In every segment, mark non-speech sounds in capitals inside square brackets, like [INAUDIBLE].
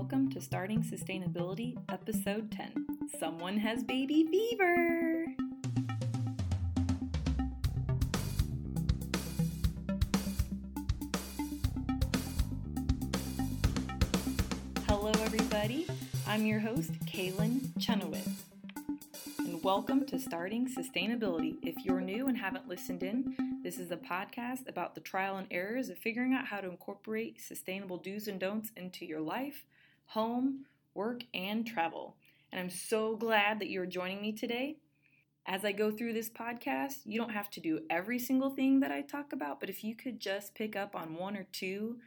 welcome to Starting Sustainability, Episode 10. Someone has baby fever! Hello, everybody. I'm your host, Kaylin Chenoweth. And welcome to Starting Sustainability. If you're new and haven't listened in, this is a podcast about the trial and errors of figuring out how to incorporate sustainable do's and don'ts into your life, home, work, and travel. And I'm so glad that you're joining me today. As I go through this podcast, you don't have to do every single thing that I talk about, but if you could just pick up on one or two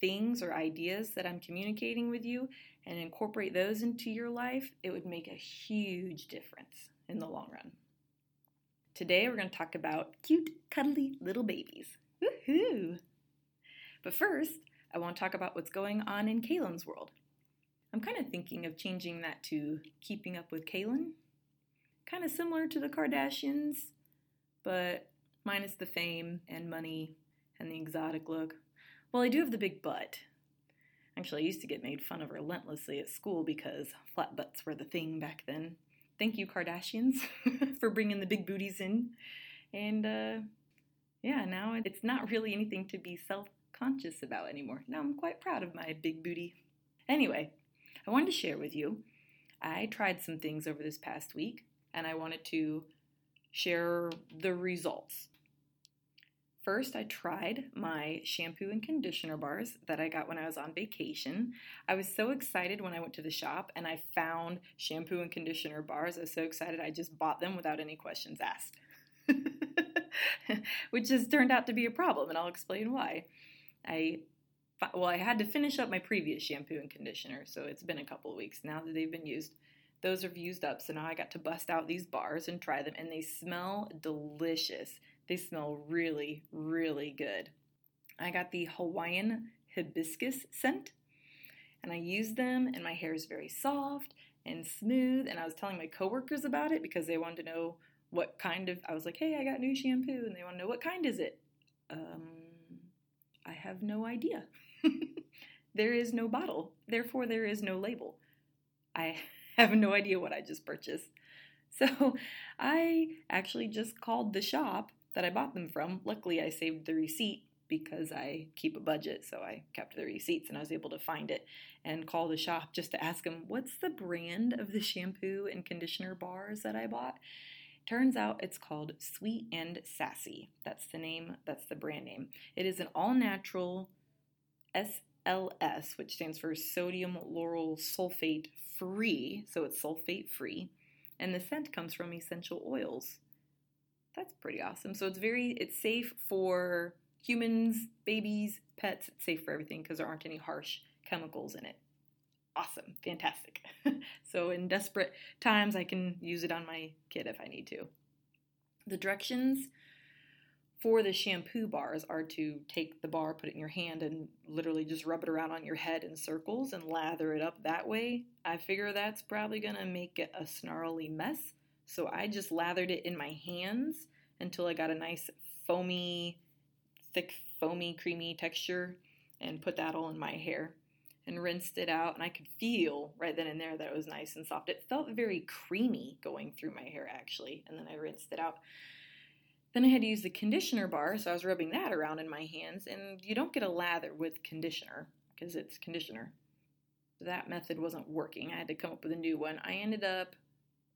things or ideas that I'm communicating with you and incorporate those into your life, it would make a huge difference in the long run. Today we're going to talk about cute, cuddly little babies. Woohoo! But first, I want to talk about what's going on in Kaylin's world. I'm kind of thinking of changing that to Keeping Up with Kaylin. Kind of similar to the Kardashians, but minus the fame and money and the exotic look. Well, I do have the big butt. Actually, I used to get made fun of relentlessly at school because flat butts were the thing back then. Thank you, Kardashians, [LAUGHS] for bringing the big booties in. And uh, yeah, now it's not really anything to be self conscious about anymore. Now I'm quite proud of my big booty. Anyway, I wanted to share with you. I tried some things over this past week and I wanted to share the results. First, I tried my shampoo and conditioner bars that I got when I was on vacation. I was so excited when I went to the shop and I found shampoo and conditioner bars. I was so excited I just bought them without any questions asked. [LAUGHS] Which has turned out to be a problem, and I'll explain why. I well, I had to finish up my previous shampoo and conditioner, so it's been a couple of weeks now that they've been used. Those are used up, so now I got to bust out these bars and try them, and they smell delicious. They smell really, really good. I got the Hawaiian hibiscus scent and I use them and my hair is very soft and smooth and I was telling my coworkers about it because they wanted to know what kind of I was like, "Hey, I got new shampoo." And they want to know what kind is it? Um I have no idea. [LAUGHS] there is no bottle. Therefore there is no label. I [LAUGHS] have no idea what I just purchased. [LAUGHS] So I actually just called the shop that I bought them from. Luckily, I saved the receipt because I keep a budget, so I kept the receipts and I was able to find it and call the shop just to ask them what's the brand of the shampoo and conditioner bars that I bought. Turns out it's called Sweet and Sassy. That's the name, that's the brand name. It is an all natural SLS, which stands for sodium lauryl sulfate free, so it's sulfate free, and the scent comes from essential oils that's pretty awesome. So it's very it's safe for humans, babies, pets. It's safe for everything because there aren't any harsh chemicals in it. Awesome, fantastic. [LAUGHS] so in desperate times, I can use it on my kid if I need to. The directions for the shampoo bars are to take the bar, put it in your hand, and literally just rub it around on your head in circles and lather it up that way. I figure that's probably gonna make it a snarly mess. So I just lathered it in my hands until I got a nice foamy, thick, foamy, creamy texture and put that all in my hair and rinsed it out. And I could feel right then and there that it was nice and soft. It felt very creamy going through my hair actually. And then I rinsed it out. Then I had to use the conditioner bar, so I was rubbing that around in my hands. And you don't get a lather with conditioner because it's conditioner. That method wasn't working. I had to come up with a new one. I ended up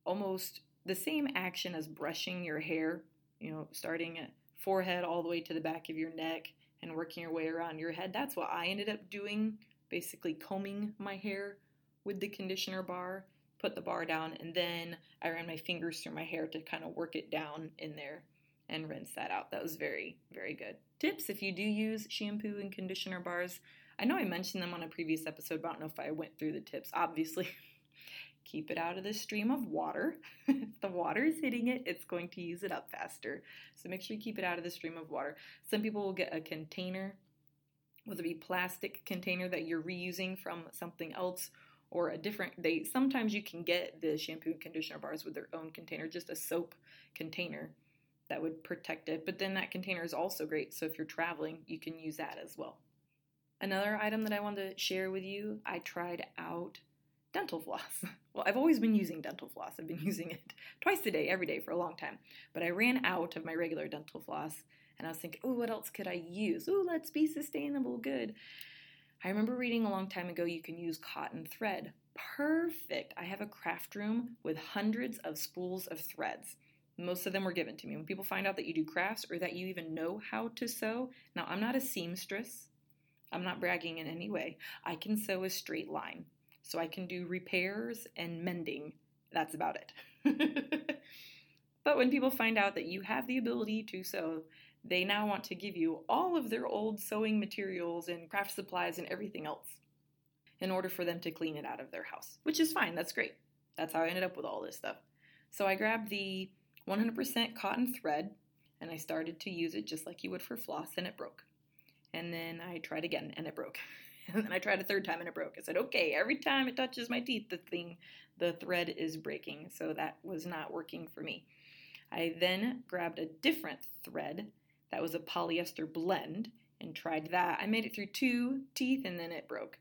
almost the same action as brushing your hair, you know, starting at forehead all the way to the back of your neck and working your way around your head. That's what I ended up doing, basically combing my hair with the conditioner bar, put the bar down, and then I ran my fingers through my hair to kind of work it down in there and rinse that out. That was very, very good. Tips if you do use shampoo and conditioner bars. I know I mentioned them on a previous episode, but I don't know if I went through the tips. Obviously, [LAUGHS] keep it out of the stream of water. [LAUGHS] if the water is hitting it, it's going to use it up faster. So make sure you keep it out of the stream of water. Some people will get a container, whether it be plastic container that you're reusing from something else or a different they sometimes you can get the shampoo and conditioner bars with their own container, just a soap container that would protect it. But then that container is also great. So if you're traveling, you can use that as well. Another item that I wanted to share with you, I tried out dental floss. [LAUGHS] Well, I've always been using dental floss. I've been [LAUGHS] using it twice a day, every day for a long time. But I ran out of my regular dental floss and I was thinking, oh, what else could I use? Oh, let's be sustainable. Good. I remember reading a long time ago you can use cotton thread. Perfect. I have a craft room with hundreds of spools of threads. Most of them were given to me. When people find out that you do crafts or that you even know how to sew, now I'm not a seamstress. I'm not bragging in any way. I can sew a straight line. So I can do repairs and mending. That's about it. [LAUGHS] but when people find out that you have the ability to sew, they now want to give you all of their old sewing materials and craft supplies and everything else in order for them to clean it out of their house, which is fine. That's great. That's how I ended up with all this stuff. So I grabbed the 100% cotton thread and I started to use it just like you would for floss, and it broke. And then I tried again and it broke. [LAUGHS] And then I tried a third time and it broke. I said, okay, every time it touches my teeth, the thing, the thread is breaking. So that was not working for me. I then grabbed a different thread that was a polyester blend and tried that. I made it through two teeth and then it broke.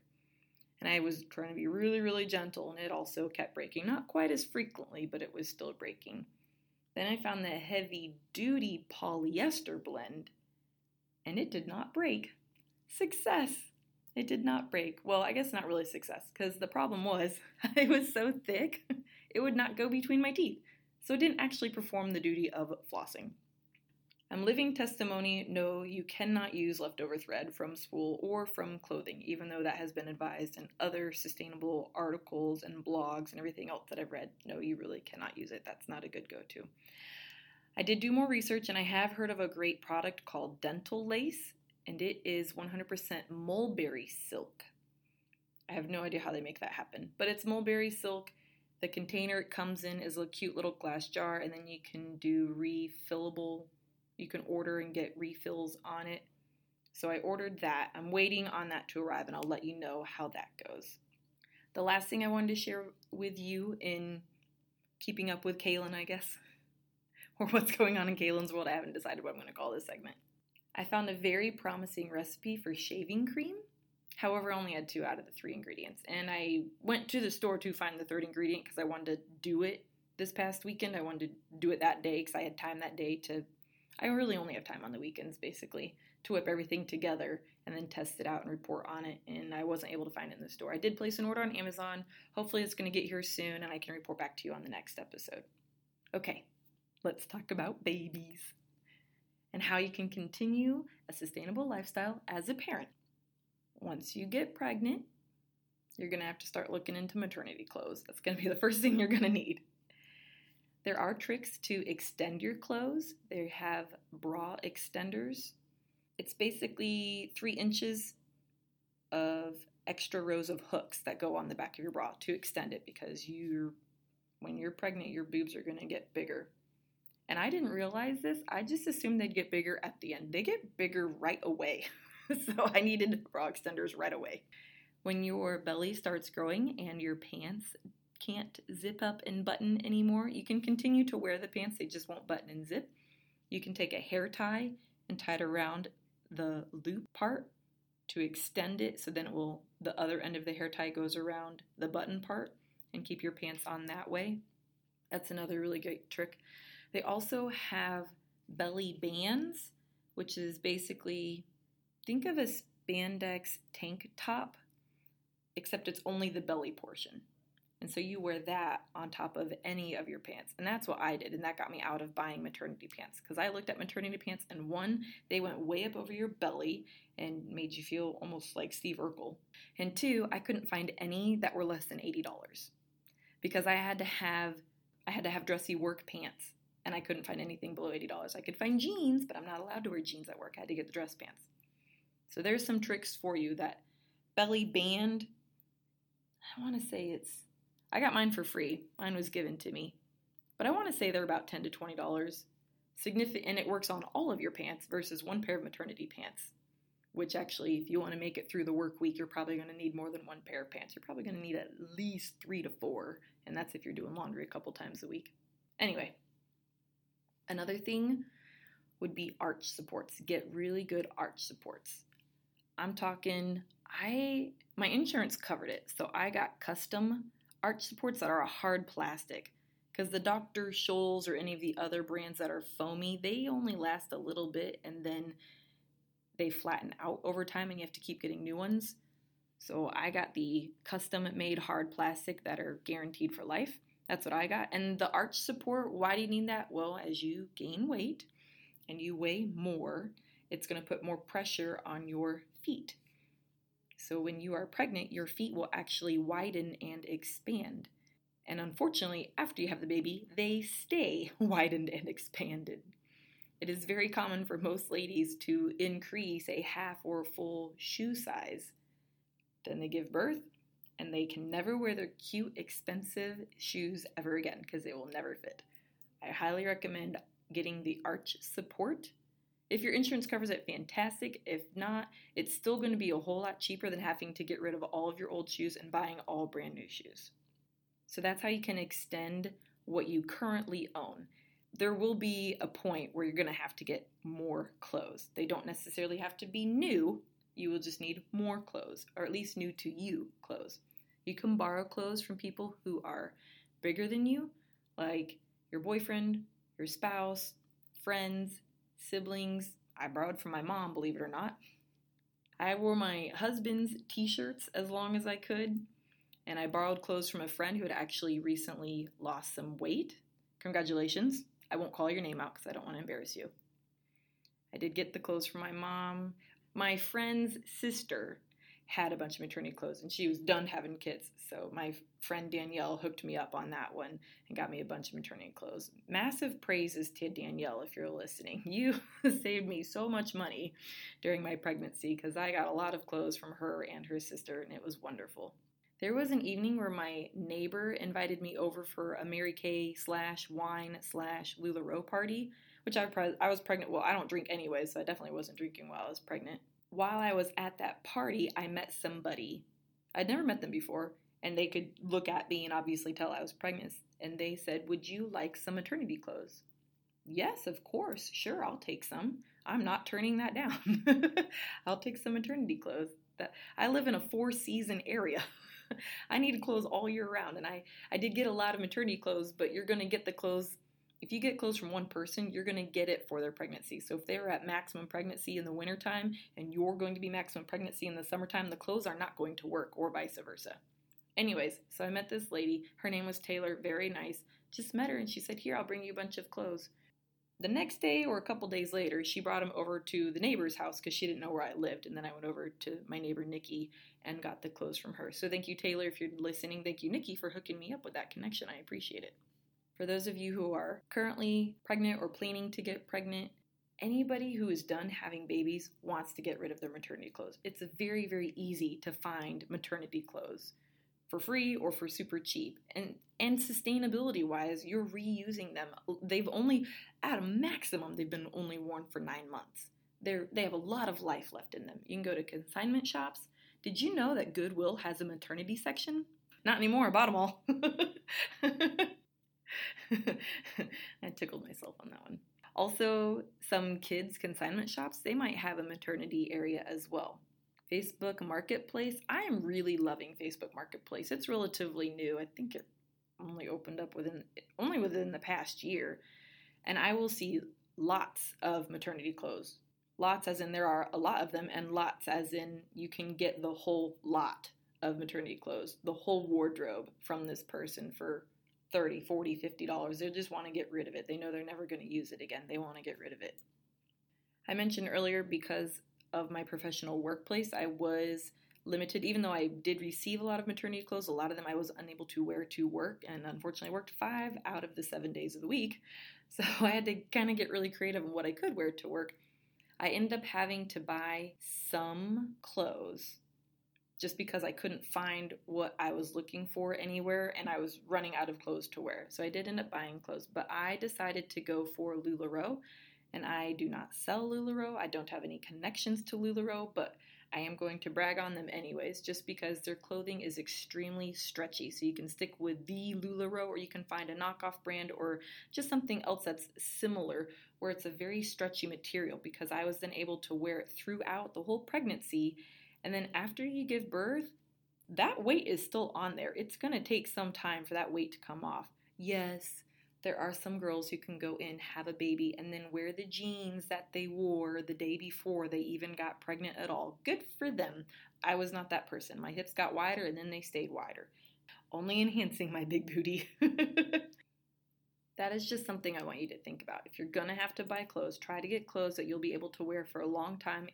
And I was trying to be really, really gentle and it also kept breaking. Not quite as frequently, but it was still breaking. Then I found the heavy duty polyester blend and it did not break. Success! It did not break. Well, I guess not really success, because the problem was [LAUGHS] it was so thick, [LAUGHS] it would not go between my teeth. So it didn't actually perform the duty of flossing. I'm living testimony no, you cannot use leftover thread from spool or from clothing, even though that has been advised in other sustainable articles and blogs and everything else that I've read. No, you really cannot use it. That's not a good go to. I did do more research and I have heard of a great product called Dental Lace and it is 100% mulberry silk. I have no idea how they make that happen, but it's mulberry silk. The container it comes in is a cute little glass jar, and then you can do refillable. You can order and get refills on it. So I ordered that. I'm waiting on that to arrive, and I'll let you know how that goes. The last thing I wanted to share with you in keeping up with Kaylin, I guess, [LAUGHS] or what's going on in Kaylin's world, I haven't decided what I'm going to call this segment. I found a very promising recipe for shaving cream. However, I only had two out of the three ingredients. And I went to the store to find the third ingredient because I wanted to do it this past weekend. I wanted to do it that day because I had time that day to. I really only have time on the weekends, basically, to whip everything together and then test it out and report on it. And I wasn't able to find it in the store. I did place an order on Amazon. Hopefully, it's going to get here soon and I can report back to you on the next episode. Okay, let's talk about babies and how you can continue a sustainable lifestyle as a parent. Once you get pregnant, you're going to have to start looking into maternity clothes. That's going to be the first thing you're going to need. There are tricks to extend your clothes. They have bra extenders. It's basically three inches of extra rows of hooks that go on the back of your bra to extend it because you're when you're pregnant, your boobs are going to get bigger. And I didn't realize this. I just assumed they'd get bigger at the end. They get bigger right away. [LAUGHS] so I needed bra extenders right away. When your belly starts growing and your pants can't zip up and button anymore, you can continue to wear the pants, they just won't button and zip. You can take a hair tie and tie it around the loop part to extend it so then it will the other end of the hair tie goes around the button part and keep your pants on that way. That's another really great trick. They also have belly bands, which is basically think of a spandex tank top, except it's only the belly portion. And so you wear that on top of any of your pants. And that's what I did. And that got me out of buying maternity pants. Because I looked at maternity pants, and one, they went way up over your belly and made you feel almost like Steve Urkel. And two, I couldn't find any that were less than $80. Because I had to have I had to have dressy work pants and I couldn't find anything below $80. I could find jeans, but I'm not allowed to wear jeans at work. I had to get the dress pants. So there's some tricks for you. That belly band, I want to say it's, I got mine for free. Mine was given to me. But I want to say they're about 10 to $20. Significant, and it works on all of your pants versus one pair of maternity pants. Which actually, if you want to make it through the work week, you're probably going to need more than one pair of pants. You're probably going to need at least three to four, and that's if you're doing laundry a couple times a week. Anyway, Another thing would be arch supports. Get really good arch supports. I'm talking, I my insurance covered it, so I got custom arch supports that are a hard plastic. Because the Dr. Scholl's or any of the other brands that are foamy, they only last a little bit and then they flatten out over time and you have to keep getting new ones. So I got the custom made hard plastic that are guaranteed for life. That's what I got. And the arch support, why do you need that? Well, as you gain weight and you weigh more, it's going to put more pressure on your feet. So when you are pregnant, your feet will actually widen and expand. And unfortunately, after you have the baby, they stay [LAUGHS] widened and expanded. It is very common for most ladies to increase a half or full shoe size. Then they give birth and they can never wear their cute, expensive shoes ever again because they will never fit. I highly recommend getting the arch support. If your insurance covers it, fantastic. If not, it's still going to be a whole lot cheaper than having to get rid of all of your old shoes and buying all brand new shoes. So that's how you can extend what you currently own. There will be a point where you're going to have to get more clothes. They don't necessarily have to be new, you will just need more clothes, or at least new to you clothes. You can borrow clothes from people who are bigger than you, like your boyfriend, your spouse, friends, siblings. I borrowed from my mom, believe it or not. I wore my husband's t shirts as long as I could, and I borrowed clothes from a friend who had actually recently lost some weight. Congratulations. I won't call your name out because I don't want to embarrass you. I did get the clothes from my mom. My friend's sister had a bunch of maternity clothes and she was done having kids. So my friend Danielle hooked me up on that one and got me a bunch of maternity clothes. Massive praises to Danielle if you're listening. [LAUGHS] You saved me so much money during my pregnancy because I got a lot of clothes from her and her sister and it was wonderful. There was an evening where my neighbor invited me over for a Mary Kay slash wine slash LuLaRoe party, which I, pre- I was pregnant. Well, I don't drink anyway, so I definitely wasn't drinking while I was pregnant. While I was at that party, I met somebody. I'd never met them before, and they could look at me and obviously tell I was pregnant. And they said, Would you like some maternity clothes? Yes, of course. Sure, I'll take some. I'm not turning that down. [LAUGHS] I'll take some maternity clothes. That I live in a four season area. [LAUGHS] I need clothes all year round, and I I did get a lot of maternity clothes, but you're gonna get the clothes. If you get clothes from one person, you're going to get it for their pregnancy. So if they're at maximum pregnancy in the wintertime and you're going to be maximum pregnancy in the summertime, the clothes are not going to work, or vice versa. Anyways, so I met this lady. Her name was Taylor, very nice. Just met her and she said, Here, I'll bring you a bunch of clothes. The next day or a couple days later, she brought them over to the neighbor's house because she didn't know where I lived. And then I went over to my neighbor Nikki and got the clothes from her. So thank you, Taylor, if you're listening. Thank you, Nikki, for hooking me up with that connection. I appreciate it. For those of you who are currently pregnant or planning to get pregnant, anybody who is done having babies wants to get rid of their maternity clothes. It's very, very easy to find maternity clothes for free or for super cheap. And and sustainability wise, you're reusing them. They've only at a maximum they've been only worn for 9 months. They're they have a lot of life left in them. You can go to consignment shops. Did you know that Goodwill has a maternity section? Not anymore, bought them all. [LAUGHS] [LAUGHS] I tickled myself on that one. Also, some kids' consignment shops, they might have a maternity area as well. Facebook Marketplace. I am really loving Facebook Marketplace. It's relatively new. I think it only opened up within only within the past year. And I will see lots of maternity clothes. Lots as in there are a lot of them and lots as in you can get the whole lot of maternity clothes, the whole wardrobe from this person for 30, 40, 50 dollars. They just want to get rid of it. They know they're never going to use it again. They want to get rid of it. I mentioned earlier because of my professional workplace, I was limited. Even though I did receive a lot of maternity clothes, a lot of them I was unable to wear to work, and unfortunately, worked five out of the seven days of the week. [LAUGHS] So I had to kind of get really creative on what I could wear to work. I ended up having to buy some clothes just because I couldn't find what I was looking for anywhere and I was running out of clothes to wear. So I did end up buying clothes, but I decided to go for LuLaRoe and I do not sell LuLaRoe. I don't have any connections to LuLaRoe, but I am going to brag on them anyways, just because their clothing is extremely stretchy. So you can stick with the LuLaRoe, or you can find a knockoff brand, or just something else that's similar, where it's a very stretchy material. Because I was then able to wear it throughout the whole pregnancy, and then after you give birth, that weight is still on there. It's going to take some time for that weight to come off. Yes, there are some girls who can go in, have a baby, and then wear the jeans that they wore the day before they even got pregnant at all. Good for them. I was not that person. My hips got wider and then they stayed wider, only enhancing my big booty. [LAUGHS] that is just something I want you to think about. If you're gonna have to buy clothes, try to get clothes that you'll be able to wear for a long time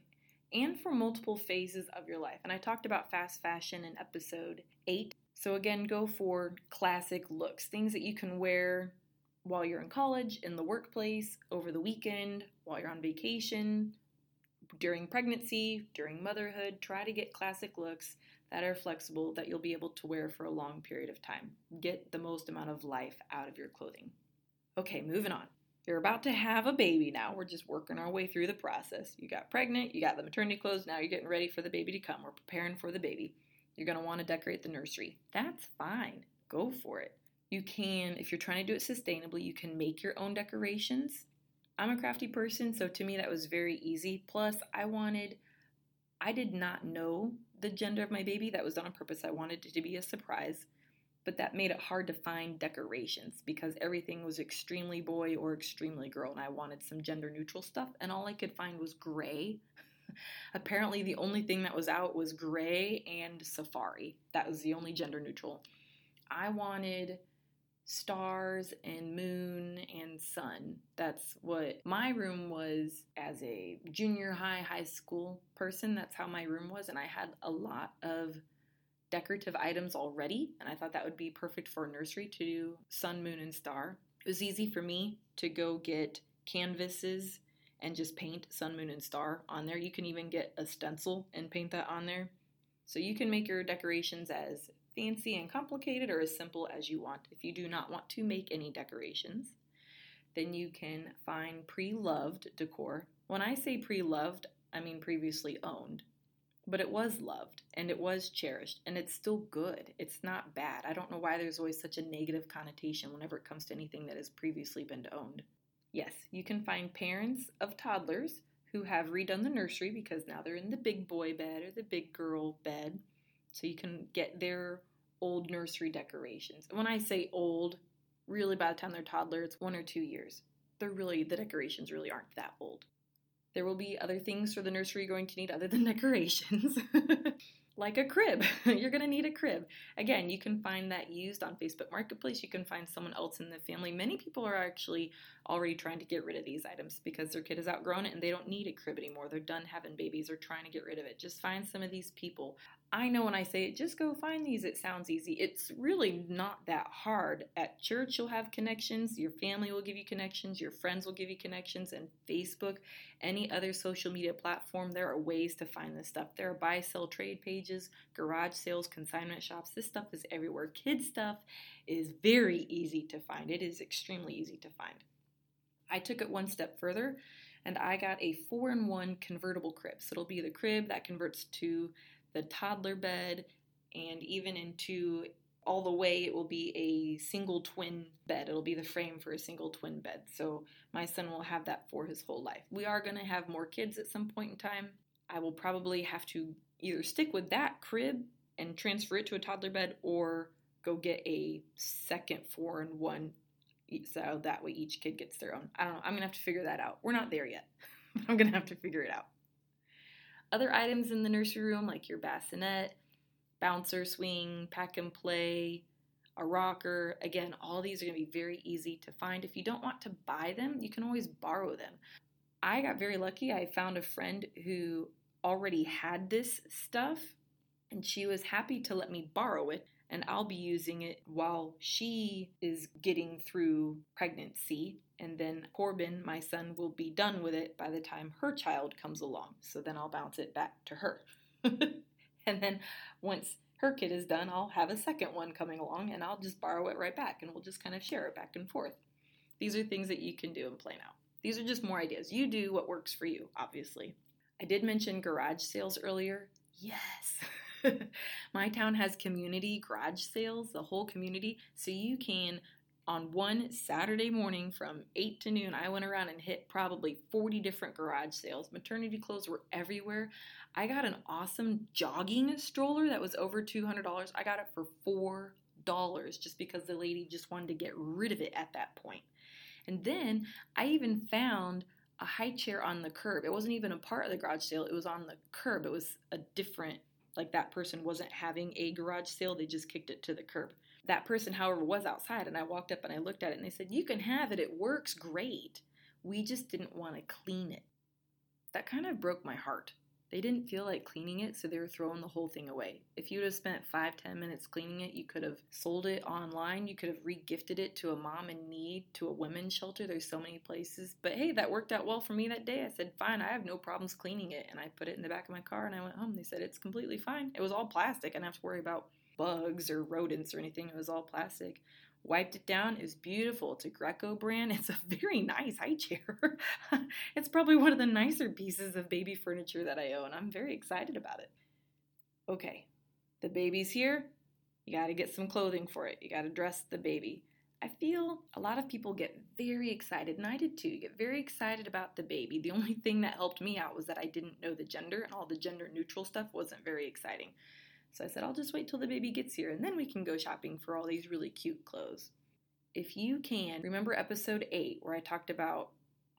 and for multiple phases of your life. And I talked about fast fashion in episode 8. So, again, go for classic looks, things that you can wear while you're in college, in the workplace, over the weekend, while you're on vacation, during pregnancy, during motherhood. Try to get classic looks that are flexible that you'll be able to wear for a long period of time. Get the most amount of life out of your clothing. Okay, moving on. You're about to have a baby now. We're just working our way through the process. You got pregnant, you got the maternity clothes, now you're getting ready for the baby to come. We're preparing for the baby. You're going to want to decorate the nursery. That's fine. Go for it. You can, if you're trying to do it sustainably, you can make your own decorations. I'm a crafty person, so to me that was very easy. Plus, I wanted, I did not know the gender of my baby. That was on purpose. I wanted it to be a surprise, but that made it hard to find decorations because everything was extremely boy or extremely girl, and I wanted some gender neutral stuff, and all I could find was gray. [LAUGHS] Apparently, the only thing that was out was gray and safari. That was the only gender neutral. I wanted stars and moon and sun. That's what my room was as a junior high, high school person. That's how my room was. And I had a lot of decorative items already. And I thought that would be perfect for a nursery to do sun, moon, and star. It was easy for me to go get canvases and just paint sun, moon, and star on there. You can even get a stencil and paint that on there. So you can make your decorations as fancy and complicated or as simple as you want. If you do not want to make any decorations, then you can find pre loved decor. When I say pre loved, I mean previously owned, but it was loved and it was cherished and it's still good. It's not bad. I don't know why there's always such a negative connotation whenever it comes to anything that has previously been owned. Yes, you can find parents of toddlers who have redone the nursery because now they're in the big boy bed or the big girl bed so you can get their old nursery decorations. And when I say old, really by the time they're toddler, it's one or two years. They're really, the decorations really aren't that old. There will be other things for the nursery going to need other than [LAUGHS] decorations. [LAUGHS] like a crib. [LAUGHS] You're going to need a crib. Again, you can find that used on Facebook Marketplace. You can find someone else in the family. Many people are actually already trying to get rid of these items because their kid has outgrown it and they don't need a crib anymore. They're done having babies or trying to get rid of it. Just find some of these people. I know when I say it, just go find these. It sounds easy. It's really not that hard. At church, you'll have connections. Your family will give you connections. Your friends will give you connections. And Facebook, any other social media platform, there are ways to find this stuff. There are buy, sell, trade pages, garage sales, consignment shops. This stuff is everywhere. Kids stuff is very easy to find. It is extremely easy to find. I took it one step further and I got a four in one convertible crib. So it'll be the crib that converts to the toddler bed, and even into all the way it will be a single twin bed. It'll be the frame for a single twin bed. So my son will have that for his whole life. We are going to have more kids at some point in time. I will probably have to either stick with that crib and transfer it to a toddler bed or go get a second four in one so that way each kid gets their own. I don't know. I'm going to have to figure that out. We're not there yet. [LAUGHS] I'm going to have to figure it out. Other items in the nursery room, like your bassinet, bouncer swing, pack and play, a rocker. Again, all these are going to be very easy to find. If you don't want to buy them, you can always borrow them. I got very lucky. I found a friend who already had this stuff and she was happy to let me borrow it and I'll be using it while she is getting through pregnancy. And then Corbin, my son, will be done with it by the time her child comes along. So then I'll bounce it back to her. [LAUGHS] and then once her kid is done, I'll have a second one coming along and I'll just borrow it right back and we'll just kind of share it back and forth. These are things that you can do and play out. These are just more ideas. You do what works for you, obviously. I did mention garage sales earlier. Yes. [LAUGHS] [LAUGHS] My town has community garage sales, the whole community. So you can, on one Saturday morning from 8 to noon, I went around and hit probably 40 different garage sales. Maternity clothes were everywhere. I got an awesome jogging stroller that was over $200. I got it for $4 just because the lady just wanted to get rid of it at that point. And then I even found a high chair on the curb. It wasn't even a part of the garage sale, it was on the curb. It was a different, like that person wasn't having a garage sale, they just kicked it to the curb. That person, however, was outside, and I walked up and I looked at it and they said, You can have it, it works great. We just didn't want to clean it. That kind of broke my heart they didn't feel like cleaning it, so they were throwing the whole thing away. If you'd have spent five, ten minutes cleaning it, you could have sold it online. You could have regifted it to a mom in need, to a women's shelter. There's so many places. But hey, that worked out well for me that day. I said, fine, I have no problems cleaning it. And I put it in the back of my car and I went home. They said, it's completely fine. It was all plastic. I didn't have to worry about bugs or rodents or anything. It was all plastic wiped it down. It was beautiful. It's a Graco brand. [LAUGHS] It's a very nice high chair. [LAUGHS] it's probably one of the nicer pieces of baby furniture that I own. I'm very excited about it. Okay, the baby's here. You got to get some clothing for it. You got to dress the baby. I feel a lot of people get very excited, and I did too. Get very excited about the baby. The only thing that helped me out was that I didn't know the gender, and all the gender neutral stuff wasn't very exciting. So I said, I'll just wait till the baby gets here and then we can go shopping for all these really cute clothes. If you can, remember episode 8 where I talked about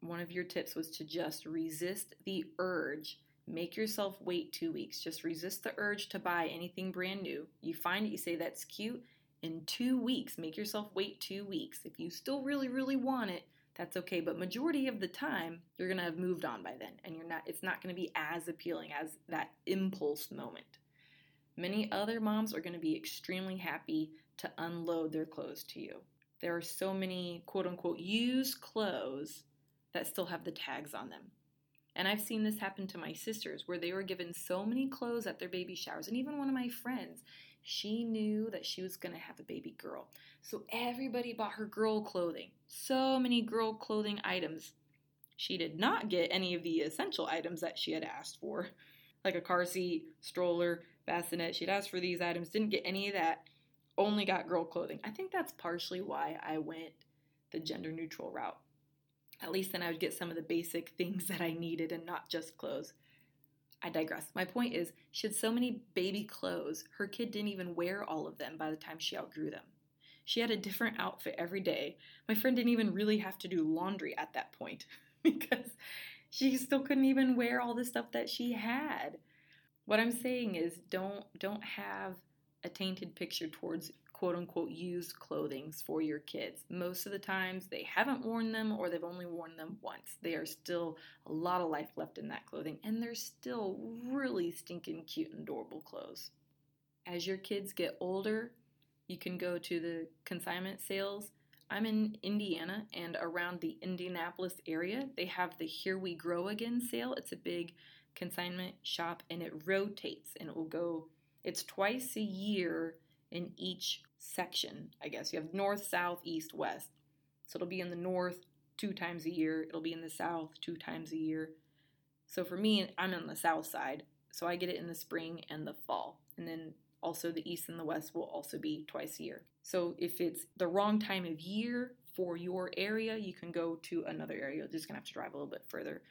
one of your tips was to just resist the urge. Make yourself wait two weeks. Just resist the urge to buy anything brand new. You find it, you say that's cute. In two weeks, make yourself wait two weeks. If you still really, really want it, that's okay. But majority of the time, you're gonna have moved on by then, and you're not. It's not gonna be as appealing as that impulse moment. Many other moms are going to be extremely happy to unload their clothes to you. There are so many quote unquote used clothes that still have the tags on them. And I've seen this happen to my sisters where they were given so many clothes at their baby showers. And even one of my friends, she knew that she was going to have a baby girl. So everybody bought her girl clothing. So many girl clothing items. She did not get any of the essential items that she had asked for, like a car seat, stroller, bassinet. She'd asked for these items, didn't get any of that, only got girl clothing. I think that's partially why I went the gender neutral route. At least then I would get some of the basic things that I needed and not just clothes. I digress. My point is, she had so many baby clothes, her kid didn't even wear all of them by the time she outgrew them. She had a different outfit every day. My friend didn't even really have to do laundry at that point [LAUGHS] because she still couldn't even wear all the stuff that she had. What I'm saying is don't don't have a tainted picture towards quote unquote used clothings for your kids. Most of the times they haven't worn them or they've only worn them once. They are still a lot of life left in that clothing and they're still really stinking cute and adorable clothes. As your kids get older, you can go to the consignment sales. I'm in Indiana and around the Indianapolis area, they have the Here We Grow Again sale. It's a big consignment shop and it rotates and it will go, it's twice a year in each section, I guess. You have north, south, east, west. So it'll be in the north two times a year, it'll be in the south two times a year. So for me, I'm on the south side, so I get it in the spring and the fall. And then also the east and the west will also be twice a year. So if it's the wrong time of year for your area, you can go to another area. You're just gonna have to drive a little bit further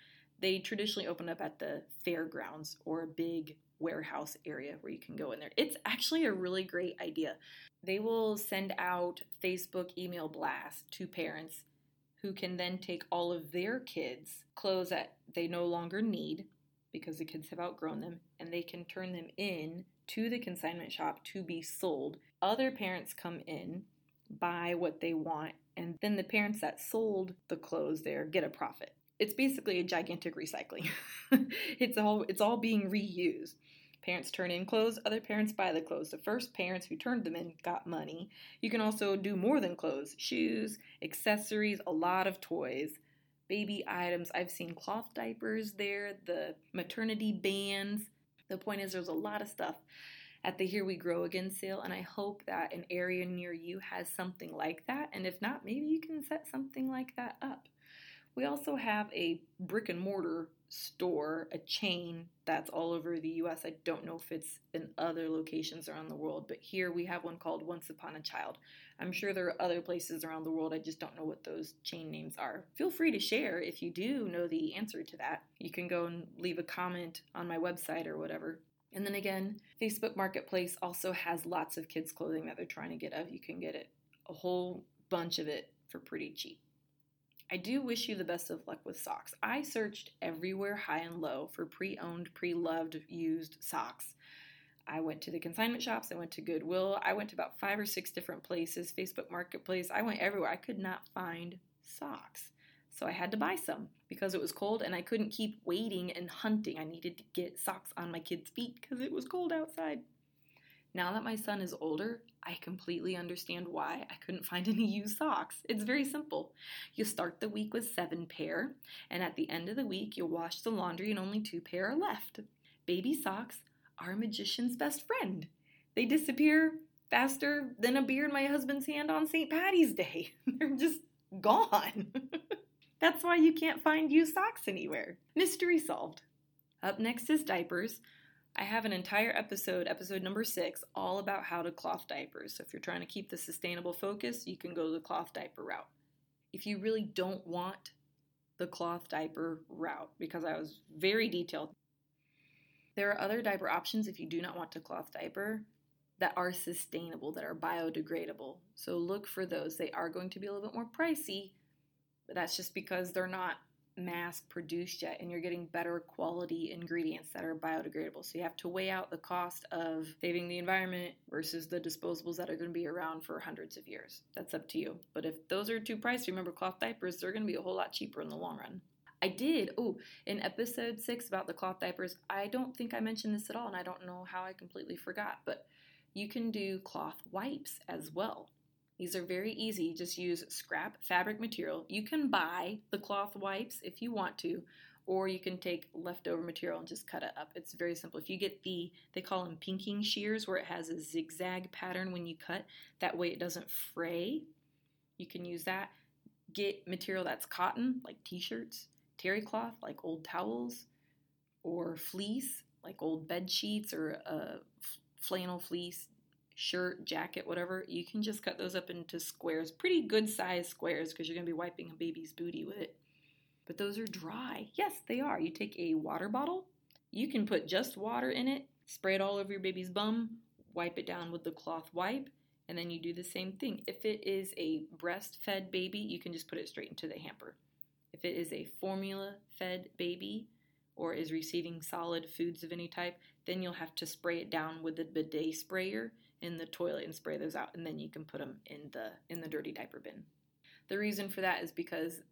they traditionally open up at the fairgrounds or a big warehouse area where you can go in there. It's actually a really great idea. They will send out Facebook email blasts to parents who can then take all of their kids' clothes that they no longer need because the kids have outgrown them and they can turn them in to the consignment shop to be sold. Other parents come in, buy what they want, and then the parents that sold the clothes there get a profit it's basically a gigantic recycling. [LAUGHS] it's all it's all being reused. Parents turn in clothes, other parents buy the clothes. The first parents who turned them in got money. You can also do more than clothes, shoes, accessories, a lot of toys, baby items. I've seen cloth diapers there, the maternity bands. The point is, there's a lot of stuff at the Here We Grow Again sale, and I hope that an area near you has something like that. And if not, maybe you can set something like that up. We also have a brick and mortar store, a chain that's all over the US. I don't know if it's in other locations around the world, but here we have one called Once Upon a Child. I'm sure there are other places around the world. I just don't know what those chain names are. Feel free to share if you do know the answer to that. You can go and leave a comment on my website or whatever. And then again, Facebook Marketplace also has lots of kids' clothing that they're trying to get of. You can get it, a whole bunch of it for pretty cheap. I do wish you the best of luck with socks. I searched everywhere high and low for pre owned, pre loved, used socks. I went to the consignment shops, I went to Goodwill, I went to about five or six different places, Facebook Marketplace, I went everywhere. I could not find socks. So I had to buy some because it was cold and I couldn't keep waiting and hunting. I needed to get socks on my kids' feet because it was cold outside. Now that my son is older, I completely understand why I couldn't find any [LAUGHS] used socks. It's very simple. You start the week with seven pair, and at the end of the week, you'll wash the laundry and only two pair are left. Baby socks are a magician's best friend. They disappear faster than a beer in my husband's hand on St. Patty's Day. [LAUGHS] They're just gone. [LAUGHS] That's why you can't find used socks anywhere. Mystery solved. Up next is diapers. I have an entire episode, episode number six, all about how to cloth diapers. So if you're trying to keep the sustainable focus, you can go the cloth diaper route. If you really don't want the cloth diaper route, because I was very detailed, there are other diaper options if you do not want to cloth diaper that are sustainable, that are biodegradable. So look for those. They are going to be a little bit more pricey, but that's just because they're not mass produced yet and you're getting better quality ingredients that are biodegradable. So you have to weigh out the cost of saving the environment versus the disposables that are going to be around for hundreds of years. That's up to you. But if those are too pricey, remember cloth diapers, they're going to be a whole lot cheaper in the long run. I did. Oh, in episode six about the cloth diapers, I don't think I mentioned this at all, and I don't know how I completely forgot, but you can do cloth wipes as well. These are very easy. Just use scrap fabric material. You can buy the cloth wipes if you want to, or you can take leftover material and just cut it up. It's very simple. If you get the, they call them pinking shears, where it has a zigzag pattern when you cut, that way it doesn't fray. You can use that. Get material that's cotton, like t shirts, terry cloth, like old towels, or fleece, like old bed sheets, or a flannel fleece shirt, jacket, whatever, you can just cut those up into squares, pretty good size squares because you're going to be wiping a baby's booty with it. But those are dry. Yes, they are. You take a water bottle, you can put just water in it, spray it all over your baby's bum, wipe it down with the cloth wipe, and then you do the same thing. If it is a breastfed baby, you can just put it straight into the hamper. If it is a formula fed baby or is receiving solid foods of any type, then you'll have to spray it down with the bidet sprayer in the toilet and spray those out and then you can put them in the in the dirty diaper bin. The reason for that is because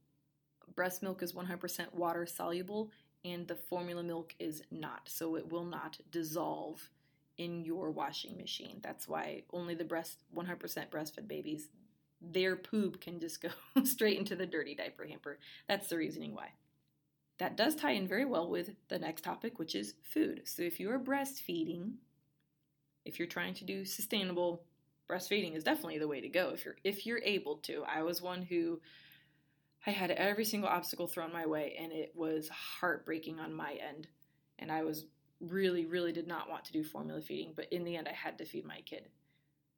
breast milk is 100% water soluble and the formula milk is not. So it will not dissolve in your washing machine. That's why only the breast 100% breastfed babies their poop can just go [LAUGHS] straight into the dirty diaper hamper. That's the reasoning why. That does tie in very well with the next topic, which is food. So if you are breastfeeding, if you're trying to do sustainable breastfeeding is definitely the way to go if you're if you're able to. I was one who I had every single obstacle thrown my way and it was heartbreaking on my end. And I was really really did not want to do formula feeding, but in the end I had to feed my kid.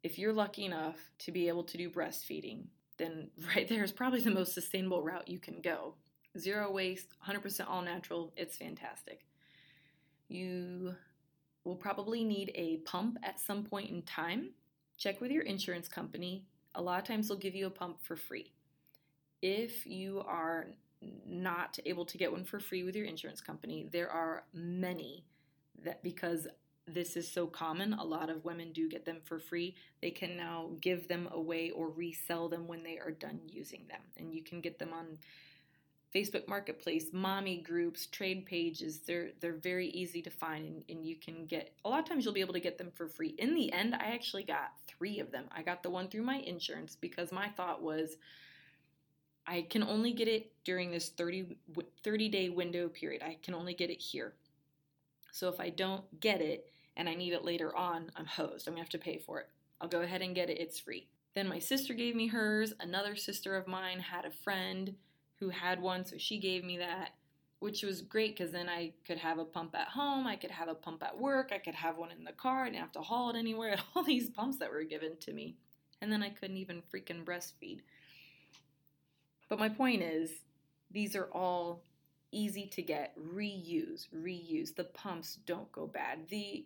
If you're lucky enough to be able to do breastfeeding, then [LAUGHS] right there is probably the most sustainable route you can go. Zero waste, 100% all natural, it's fantastic. You will probably need a pump at some point in time. Check with your insurance company. A lot of times they'll give you a pump for free. If you are not able to get one for free with your insurance company, there are many that because this is so common, a lot of women do get them for free. They can now give them away or resell them when they are done using them. And you can get them on Facebook Marketplace, mommy groups, trade pages. They're they're very easy to find and, and, you can get a lot of times you'll be able to get them for free. In the end, I actually got three of them. I got the one through my insurance because my thought was I can only get it during this 30, 30 day window period. I can only get it here. So if I don't get it and I need it later on, I'm hosed. I'm gonna have to pay for it. I'll go ahead and get it, it's free. Then my sister gave me hers. Another sister of mine had a friend who had one, so she gave me that. which was great because then I could have a pump at home, I could have a pump at work, I could have one in the car, I didn't have to haul it anywhere. [LAUGHS] All these pumps that were given to me. And then I couldn't even freaking breastfeed. But my point is, these are all easy to get. Reuse, reuse. The pumps don't go bad. The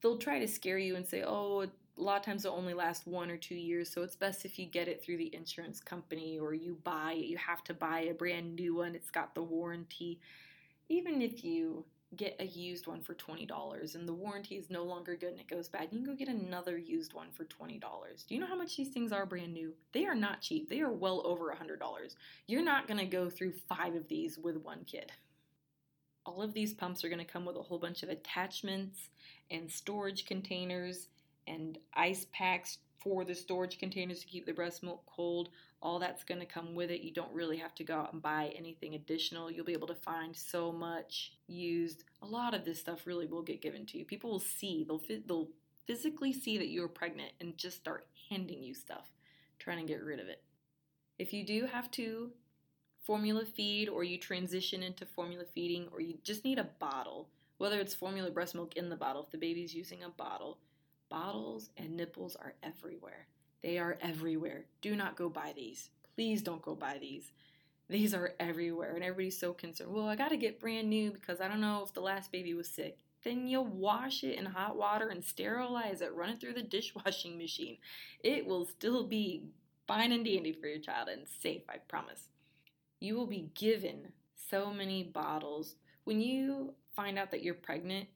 they'll try to scare you and say, "Oh, a lot of times it'll only last one or two years, so it's best if you get it through the insurance company or you buy it. You have to buy a brand new one. It's got the warranty." Even if you get a used one for $20 and the warranty is no longer good and it goes bad, you can go get another used one for $20. Do you know how much these things are brand new? They are not cheap. They are well over $100. You're not going to go through five of these with one kid. All of these pumps are going to come with a whole bunch of attachments and storage containers and ice packs for the storage containers to keep the breast milk cold. All that's going to come with it. You don't really have to go out and buy anything additional. You'll be able to find so much used. A lot of this stuff really will get given to you. People will see, they'll, they'll physically see that you're pregnant and just start handing you stuff, trying to get rid of it. If you do have to formula feed or you transition into formula feeding or you just need a bottle, whether it's formula breast milk in the bottle, if the baby's using a bottle, bottles and nipples are everywhere. They are everywhere. Do not go buy these. Please don't go buy these. These are everywhere, and everybody's so concerned. Well, I got to get brand new because I don't know if the last baby was sick. Then you'll wash it in hot water and sterilize it. Run it through the [LAUGHS] dishwashing machine. It will still be fine and dandy for your child and safe, I promise. You will be given so many bottles. When you find out that you're pregnant,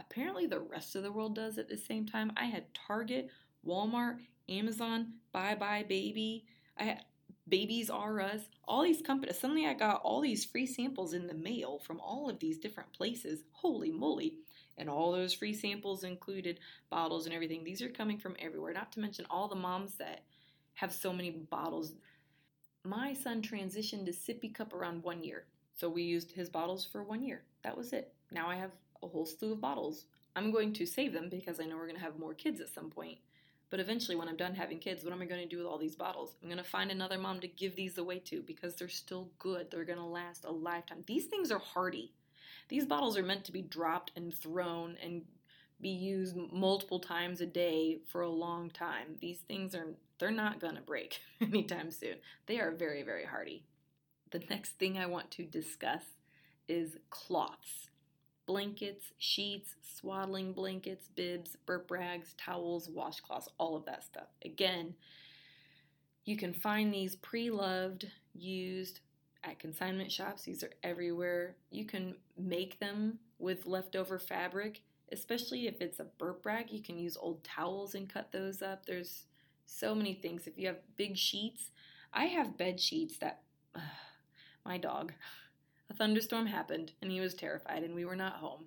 apparently the rest of the world does at the same time. I had Target, Walmart, Amazon, Buy Buy Baby. I had Babies R Us, all these companies. Suddenly I got all these free samples in the mail from all of these different places. Holy moly. And all those free samples included bottles and everything. These are coming from everywhere, not to mention all the moms that have so many bottles. My son transitioned to sippy cup around one year. So we used his bottles for one year. That was it. Now I have a whole slew of bottles. I'm going to save them because I know we're going to have more kids at some point. But eventually, when I'm done having kids, what am I going to do with all these bottles? I'm going to find another mom to give these away to because they're still good. They're going to last a lifetime. These things are hardy. These bottles are meant to be dropped and thrown and be used multiple times a day for a long time. These things are they're not going to break [LAUGHS] anytime soon. They are very very hardy. The next thing I want to discuss is cloths blankets, sheets, swaddling blankets, bibs, burp rags, towels, washcloths, all of that stuff. Again, you can find these pre loved, used at consignment shops. These are everywhere. You can make them with leftover fabric, especially if it's a burp rag. You can use old towels and cut those up. There's so many things. If you have big sheets, I have bed sheets that uh, [SIGHS] my dog a thunderstorm happened, and he was terrified, and we were not home.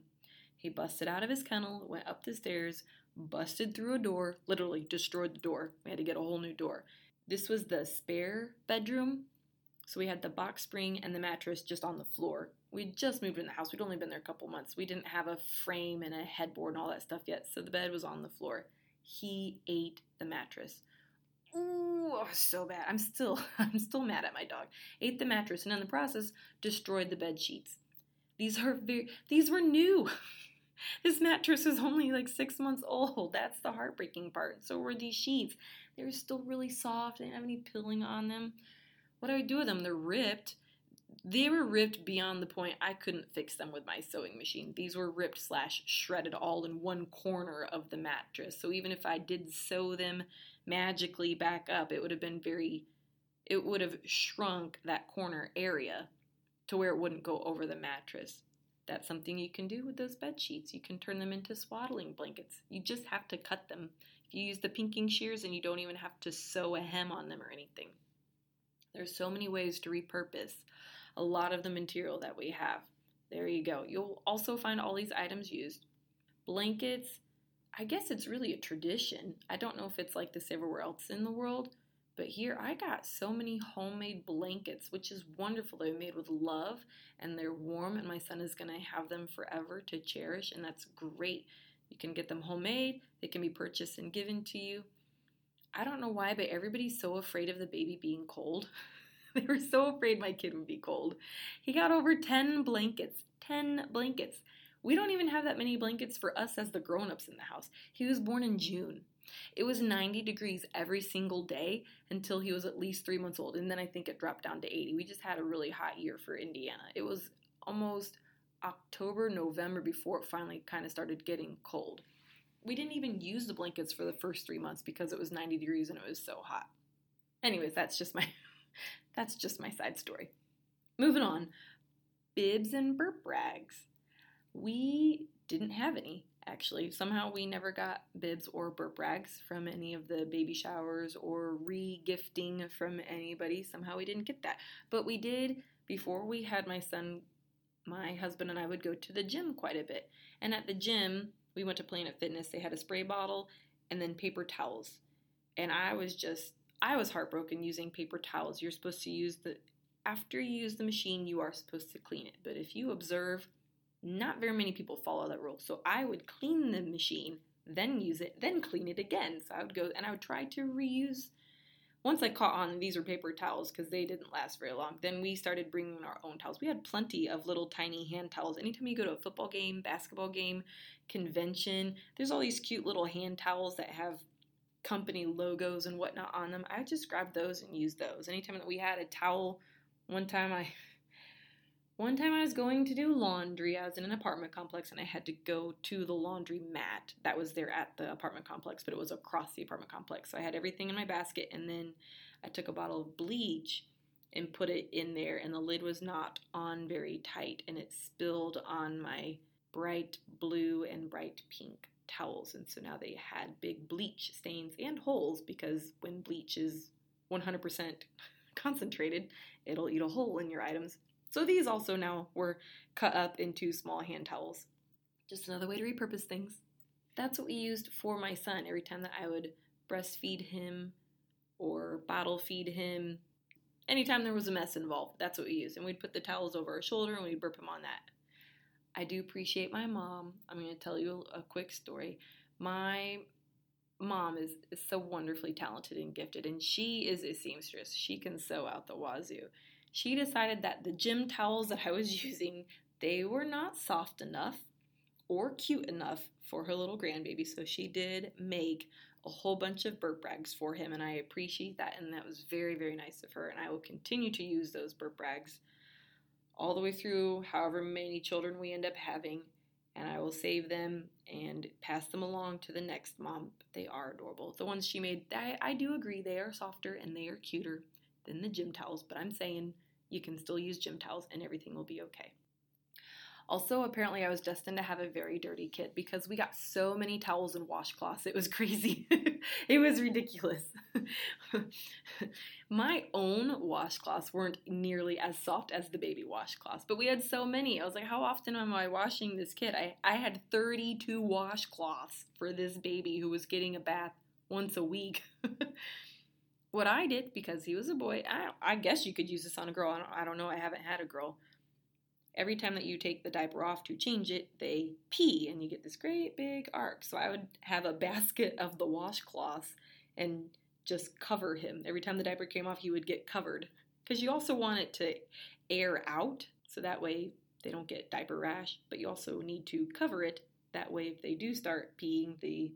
He busted out of his kennel, went up the stairs, busted through a door, literally destroyed the door. We had to get a whole new door. This was the spare bedroom, so we had the box spring and the mattress just on the floor. We'd just moved in the house. We'd only been there a couple months. We didn't have a frame and a headboard and all that stuff yet, so the bed was on the floor. He ate the mattress. Ooh, oh, so bad. I'm still [LAUGHS] I'm still mad at my dog. Ate the mattress and in the process destroyed the bed sheets. These are very these were new. [LAUGHS] this mattress is only like six months old. That's the heartbreaking part. So were these sheets. They were still really soft. They didn't have any pilling on them. What do I do with them? They're ripped. They were ripped beyond the point I couldn't fix them with my sewing machine. These were ripped slash shredded all in one corner of the mattress. So even if I did sew them magically back up, it would have been very, it would have shrunk that corner area to where it wouldn't go over the mattress. That's something you can do with those bed sheets. You can turn them into swaddling blankets. You just have to cut them. If you use the pinking shears and you don't even have to sew a hem on them or anything. There's so many ways to repurpose a lot of the material that we have. There you go. You'll also find all these items used. Blankets, I guess it's really a tradition. I don't know if it's like this everywhere else in the world, but here I got so many homemade blankets, which is wonderful. They're made with love and they're warm, and my son is going to have them forever to cherish, and that's great. You can get them homemade, they can be purchased and given to you. I don't know why, but everybody's so afraid of the baby being cold. [LAUGHS] they were so afraid my kid would be cold. He got over 10 blankets. 10 blankets. We don't even have that many blankets for us as the grown ups in the house. He was born in June. It was 90 degrees every single day until he was at least three months old. And then I think it dropped down to 80. We just had a really hot year for Indiana. It was almost October, November before it finally kind of started getting cold. We didn't even use the blankets for the first three months because it was 90 degrees and it was so hot. Anyways, that's just my [LAUGHS] that's just my side story. Moving on. Bibs and burp rags. We didn't have any actually. Somehow we never got bibs or burp rags from any of the baby showers or re gifting from anybody. Somehow we didn't get that. But we did, before we had my son, my husband and I would go to the gym quite a bit. And at the gym, we went to Planet Fitness. They had a spray bottle and then paper towels. And I was just, I was heartbroken using paper towels. You're supposed to use the, after you use the machine, you are supposed to clean it. But if you observe, not very many people follow that rule. So I would clean the machine, then use it, then clean it again. So I would go and I would try to reuse. Once I caught on these were paper towels because they didn't last very long, then we started bringing our own towels. We had plenty of little tiny hand towels. Anytime you go to a football game, basketball game, convention, there's all these cute little hand towels that have company logos and whatnot on them. I just grabbed those and used those. Anytime that we had a towel, one time I one time I was going to do laundry. I was in an apartment complex and I had to go to the laundry mat that was there at the apartment complex, but it was across the apartment complex. So I had everything in my basket and then I took a bottle of bleach and put it in there and the lid was not on very tight and it spilled on my bright blue and bright pink towels and so now they had big bleach stains and holes because when bleach is 100% [LAUGHS] concentrated, it'll eat a hole in your items. So these also now were cut up into small hand towels. Just another way to repurpose things. That's what we used for my son every time that I would breastfeed him or bottle feed him. Anytime there was a mess involved, that's what we used. And we'd put the towels over our shoulder and we'd burp him on that. I do appreciate my mom. I'm going to tell you a quick story. My mom is, is so wonderfully talented and gifted, and she is a seamstress. She can sew out the wazoo she decided that the gym towels that I was [LAUGHS] using, they were not soft enough or cute enough for her little grandbaby. So she did make a whole bunch of burp rags for him, and I appreciate that. And that was very, very nice of her. And I will continue to use those burp rags all the way through however many children we end up having. And I will save them and pass them along to the next mom. They are adorable. The ones she made, I, I do agree, they are softer and they are cuter than the gym towels, but I'm saying you can still use gym towels and everything will be okay. Also, apparently, I was destined to have a very dirty kid because we got so many towels and washcloths. It was [LAUGHS] crazy. it was ridiculous. [LAUGHS] My own washcloths weren't nearly as soft as the baby washcloths, but we had so many. I was like, how often am I washing this kid? I, I had 32 washcloths for this baby who was getting a bath once a week. [LAUGHS] what I did because he was a boy. I, I guess you could use this on a girl. I don't, I don't know. I haven't had a girl. Every time that you take the diaper off to change it, they pee and you get this great big arc. So I would have a [LAUGHS] basket of the washcloths and just cover him. Every time the diaper came off, he would get covered. Because you also want it to air out so that way they don't get diaper rash, but you also need to cover it. That way, if they do start peeing, the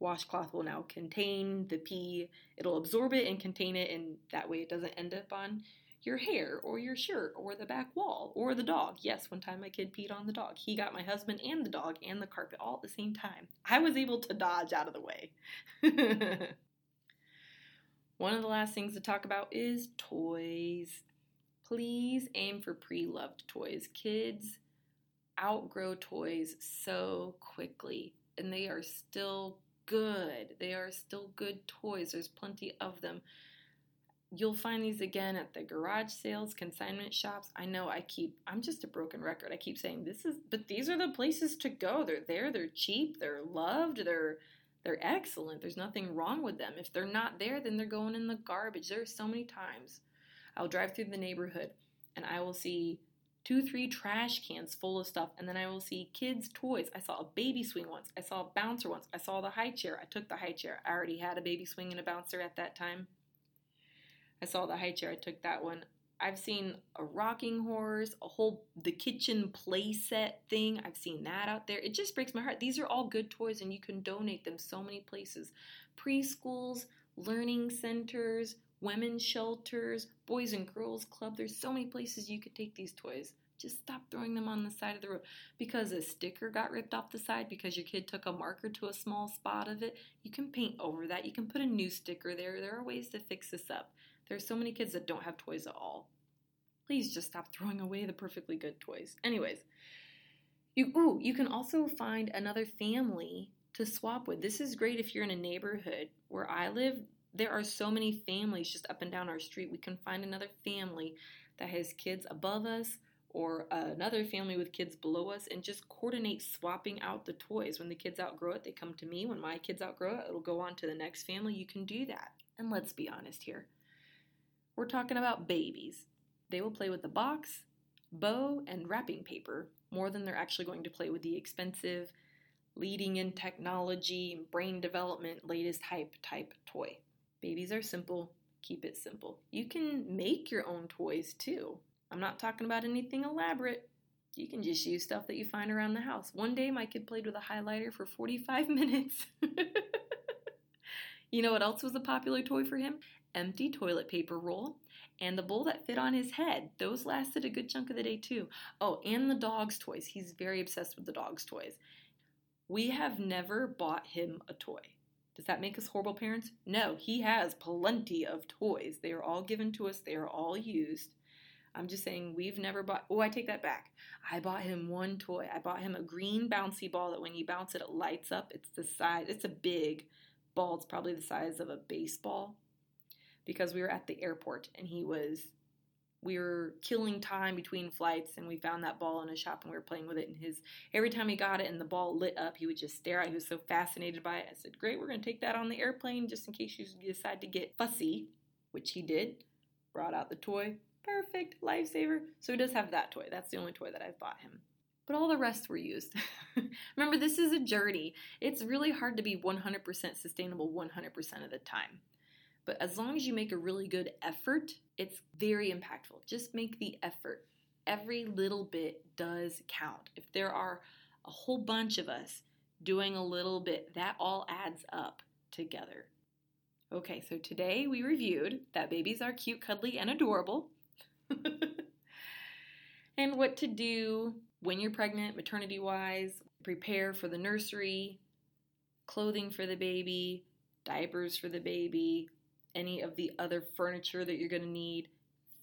washcloth will now contain the pee. It'll absorb it and contain it, and that way it doesn't end up on your hair or your shirt or the back wall or the dog. Yes, one time my kid peed on the dog. He got my husband and the dog and the carpet all at the same time. I was able to dodge out of the way. [LAUGHS] one of the last things to talk about is toys. Please aim for pre loved toys. Kids outgrow toys so quickly, and they are still good. They are still good toys. There's plenty of them. You'll find these again at the garage sales, consignment shops. I know I keep, I'm just a broken record. I keep saying this is, but these are the places to go. They're there, they're cheap, they're loved, they're, they're excellent. There's nothing wrong with them. If they're not there, then they're going in the garbage. There are so many times I'll drive through the neighborhood and I will see two, three trash cans full of stuff, and then I will see kids' toys. I saw a baby swing once. I saw a bouncer once. I saw the high chair. I took the high chair. I already had a baby swing and a bouncer at that time. I saw the high chair, I took that one. I've seen a rocking horse, a whole the kitchen play set thing. I've seen that out there. It just breaks my heart. These are all good toys and you can donate them so many places. Preschools, learning centers, women's shelters, boys and girls club. There's so many places you could take these toys. Just stop throwing them on the side of the road because a sticker got ripped off the side because your kid took a marker to a small spot of it. You can paint over that. You can put a new sticker there. There are ways to fix this up. There's so many kids that don't have toys at all. Please just stop throwing away the perfectly good toys. Anyways, you ooh, you can also find another family to swap with. This is great if you're in a neighborhood where I live. There are so many families just up and down our street. We can find another family that has kids above us or another family with kids below us and just coordinate swapping out the toys. When the kids outgrow it, they come to me. When my kids outgrow it, it'll go on to the next family. You can do that. And let's be honest here. We're talking about babies. They will play with the box, bow, and wrapping paper more than they're actually going to play with the expensive, leading in technology, brain development, latest hype type toy. Babies are simple, keep it simple. You can make your own toys too. I'm not talking about anything elaborate. You can just use stuff that you find around the house. One day, my kid played with a highlighter for 45 [LAUGHS] minutes. you know what else was a popular toy for him? Empty toilet paper roll and the bowl that fit on his head. Those lasted a good chunk of the day, too. Oh, and the dog's toys. He's very obsessed with the dog's toys. We have never bought him a toy. Does that make us horrible parents? No, he has plenty of toys. They are all given to us, they are all used. I'm just saying we've never bought. Oh, I take that back. I bought him one toy. I bought him a green bouncy ball that when you bounce it, it lights up. It's the size. It's a big ball. It's probably the size of a baseball. Because we were at the airport and he was. We were killing time between flights, and we found that ball in a shop, and we were playing with it. And his every time he got it and the ball lit up, he would just stare at. it. He was so fascinated by it. I said, "Great, we're going to take that on the airplane just in case you decide to get fussy," which he did. Brought out the toy, Perfect, lifesaver. So he does have that toy. That's the only toy that I've bought him. But all the rest were used. [LAUGHS] Remember, this is a journey. It's really hard to be 100% sustainable 100% of the time. But as long as you make a really good effort, it's very impactful. Just make the effort. Every little bit does count. If there are a whole bunch of us doing a little bit, that all adds up together. Okay, so today we reviewed that babies are cute, cuddly, and adorable. [LAUGHS] and what to do when you're pregnant, maternity wise, prepare for the nursery, clothing for the baby, diapers for the baby, any of the other furniture that you're going to need,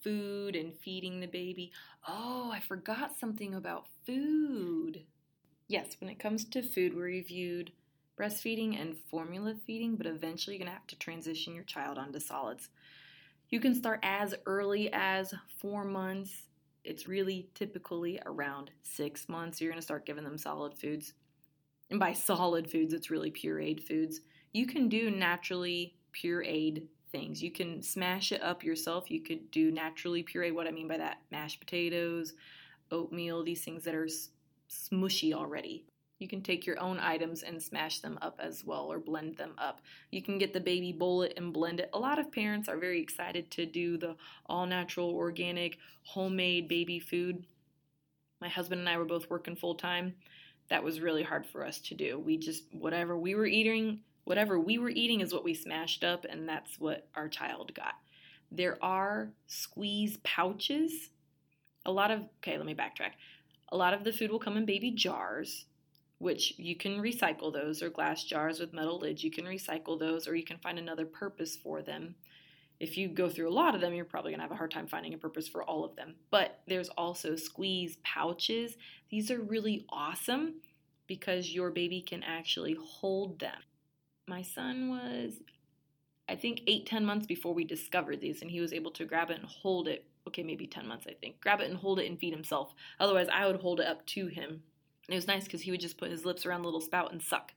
food and feeding the baby. Oh, I forgot something about food. Yes, when it comes to food, we reviewed breastfeeding and formula feeding, but eventually you're going to have to transition your child onto solids. You can start as early as four months. It's really typically around six months. You're going to start giving them solid foods. And by solid foods, it's really pureed foods. You can do naturally pureed things. You can smash it up yourself. You could do naturally puree. What I mean by that, mashed potatoes, oatmeal, these things that are smushy already. You can take your own items and smash them up as well or blend them up. You can get the baby bullet and blend it. A lot of parents are very excited to do the all natural, organic, homemade baby food. My husband and I were both working full time. That was really hard for us to do. We just, whatever we were eating, whatever we were eating is what we smashed up, and that's what our child got. There are squeeze pouches. A lot of, okay, let me backtrack. A lot of the food will come in baby jars which you can recycle those, or glass jars with metal lids, you can recycle those, or you can find another purpose for them. If you go through a lot of them, you're probably to have a hard time finding a purpose for all of them. But there's also squeeze pouches. These are really awesome because your baby can actually hold them. My son was, I think, eight, 10 months before we discovered these, and he was able to grab it and hold it. Okay, maybe 10 months, I think. Grab it and hold it and feed himself. Otherwise, I would hold it up to him it was nice because he would just put his lips around the little spout and suck.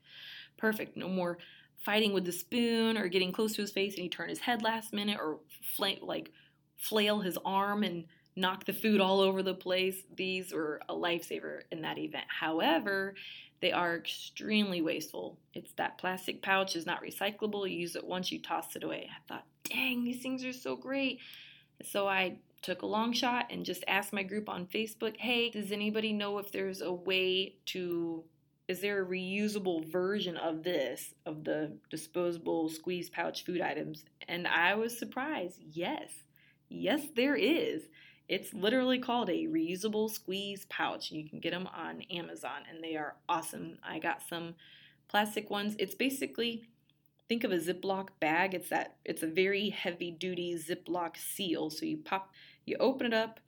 Perfect. No more fighting with the spoon or getting close to his face and he turn his head last minute or fl- like flail his arm and knock the food all over the place. These were a lifesaver in that event. However, they are extremely wasteful. It's that plastic pouch is not recyclable. You use it once, you toss it away. I thought, dang, these things are so great. So I took a long shot and just asked my group on Facebook, hey, does anybody know if there's a way to is there a reusable version of this of the disposable squeeze pouch food items and i was surprised yes yes there is it's literally called a reusable squeeze pouch you can get them on amazon and they are awesome i got some plastic ones it's basically think of a ziploc bag it's that it's a very heavy duty ziploc seal so you pop you open it up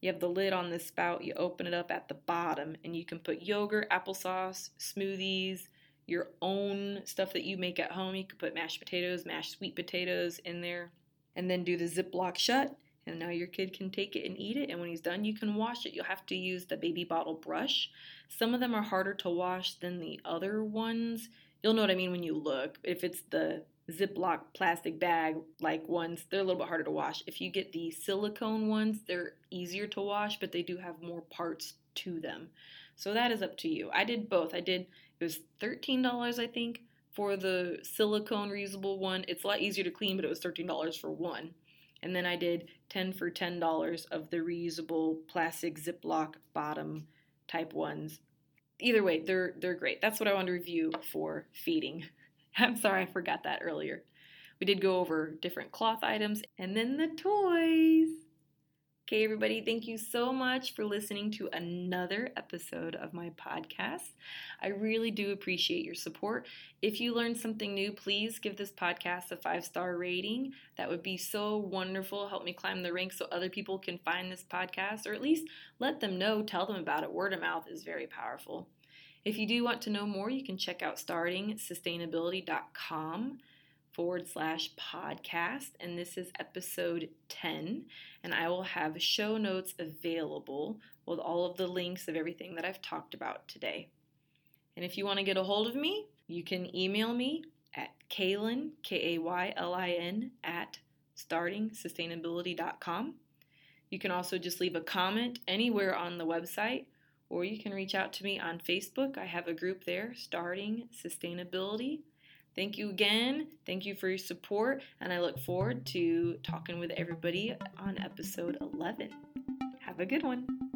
you have the lid on the spout, you open it up at the bottom, and you can put yogurt, applesauce, smoothies, your own stuff that you make at home. You could put mashed potatoes, mashed sweet potatoes in there, and then do the Ziploc shut. And now your kid can take it and eat it. And when he's done, you can wash it. You'll have to use the baby bottle brush. Some of them are harder to wash than the other ones. You'll know what I mean when you look. If it's the Ziploc plastic bag like ones, they're a little bit harder to wash. If you get the silicone ones, they're easier to wash, but they do have more parts to them. So that is up to you. I did both. I did, it was $13, I think, for the silicone reusable one. It's a lot easier to clean, but it was $13 for one. And then I did 10 for $10 of the reusable plastic Ziploc bottom type ones. Either way, they're they're great. That's what I want to review for feeding. [LAUGHS] I'm sorry, I forgot that earlier. We did go over different cloth items and then the toys. Okay, everybody, thank you so much for listening to another episode of my podcast. I really do appreciate your support. If you learned something new, please give this podcast a five star rating. That would be so wonderful. Help me climb the ranks so other people can find this podcast, or at least let them know, tell them about it. Word of mouth is very powerful. If you do want to know more, you can check out startingsustainability.com forward slash podcast. And this is episode 10. And I will have show notes available with all of the links of everything that I've talked about today. And if you want to get a hold of me, you can email me at Kaylin, K A Y L I N, at startingsustainability.com. You can also just leave a comment anywhere on the website or you can reach out to me on Facebook. I have a group there, Starting Sustainability. Thank you again. Thank you for your support, and I look forward to talking with everybody on episode 11. Have a good one.